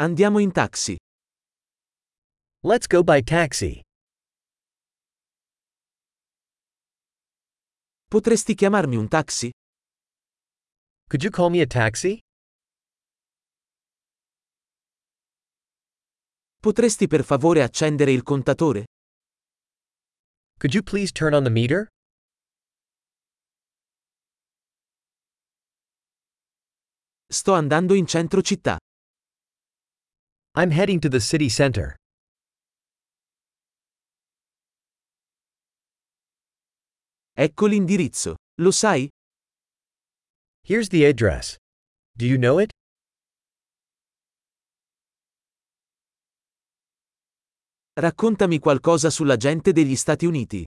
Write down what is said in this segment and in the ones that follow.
Andiamo in taxi. Let's go by taxi. Potresti chiamarmi un taxi? Could you call me a taxi? Potresti per favore accendere il contatore? Could you please turn on the meter? Sto andando in centro città. I'm heading to the city center. Ecco l'indirizzo. Lo sai? Here's the address. Do you know it? Raccontami qualcosa sulla gente degli Stati Uniti.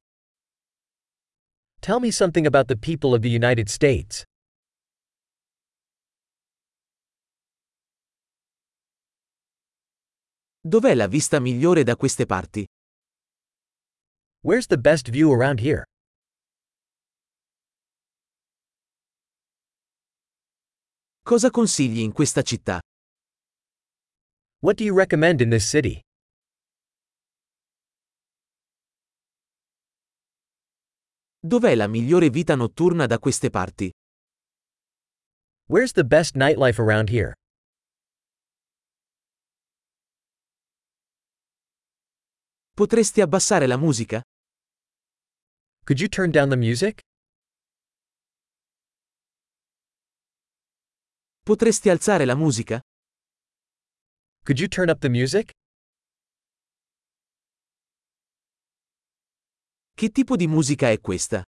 Tell me something about the people of the United States. Dov'è la vista migliore da queste parti? Where's the best view around here? Cosa consigli in questa città? What do you recommend in this city? Dov'è la migliore vita notturna da queste parti? Where's the best nightlife around here? Potresti abbassare la musica? Could you turn down the music? Potresti alzare la musica? Could you turn up the music? Che tipo di musica è questa?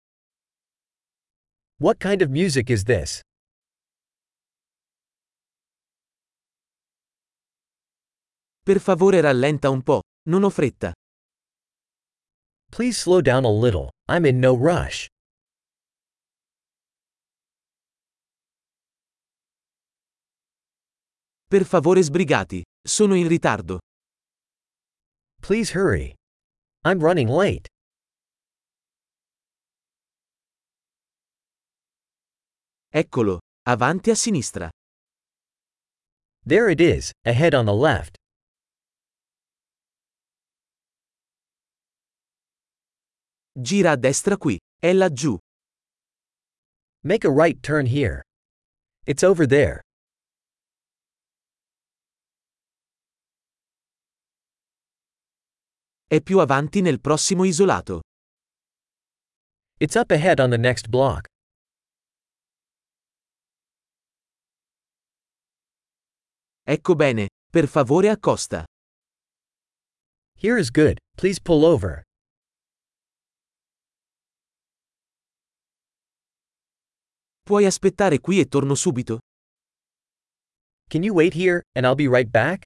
What kind of music is this? Per favore rallenta un po', non ho fretta. Please slow down a little, I'm in no rush. Per favore sbrigati, sono in ritardo. Please hurry. I'm running late. Eccolo, avanti a sinistra. There it is, ahead on the left. Gira a destra qui, è laggiù. Make a right turn here. It's over there. È più avanti nel prossimo isolato. It's up ahead on the next block. Ecco bene, per favore accosta. Here is good, please pull over. Puoi aspettare qui e torno subito? Can you wait here, and I'll be right back?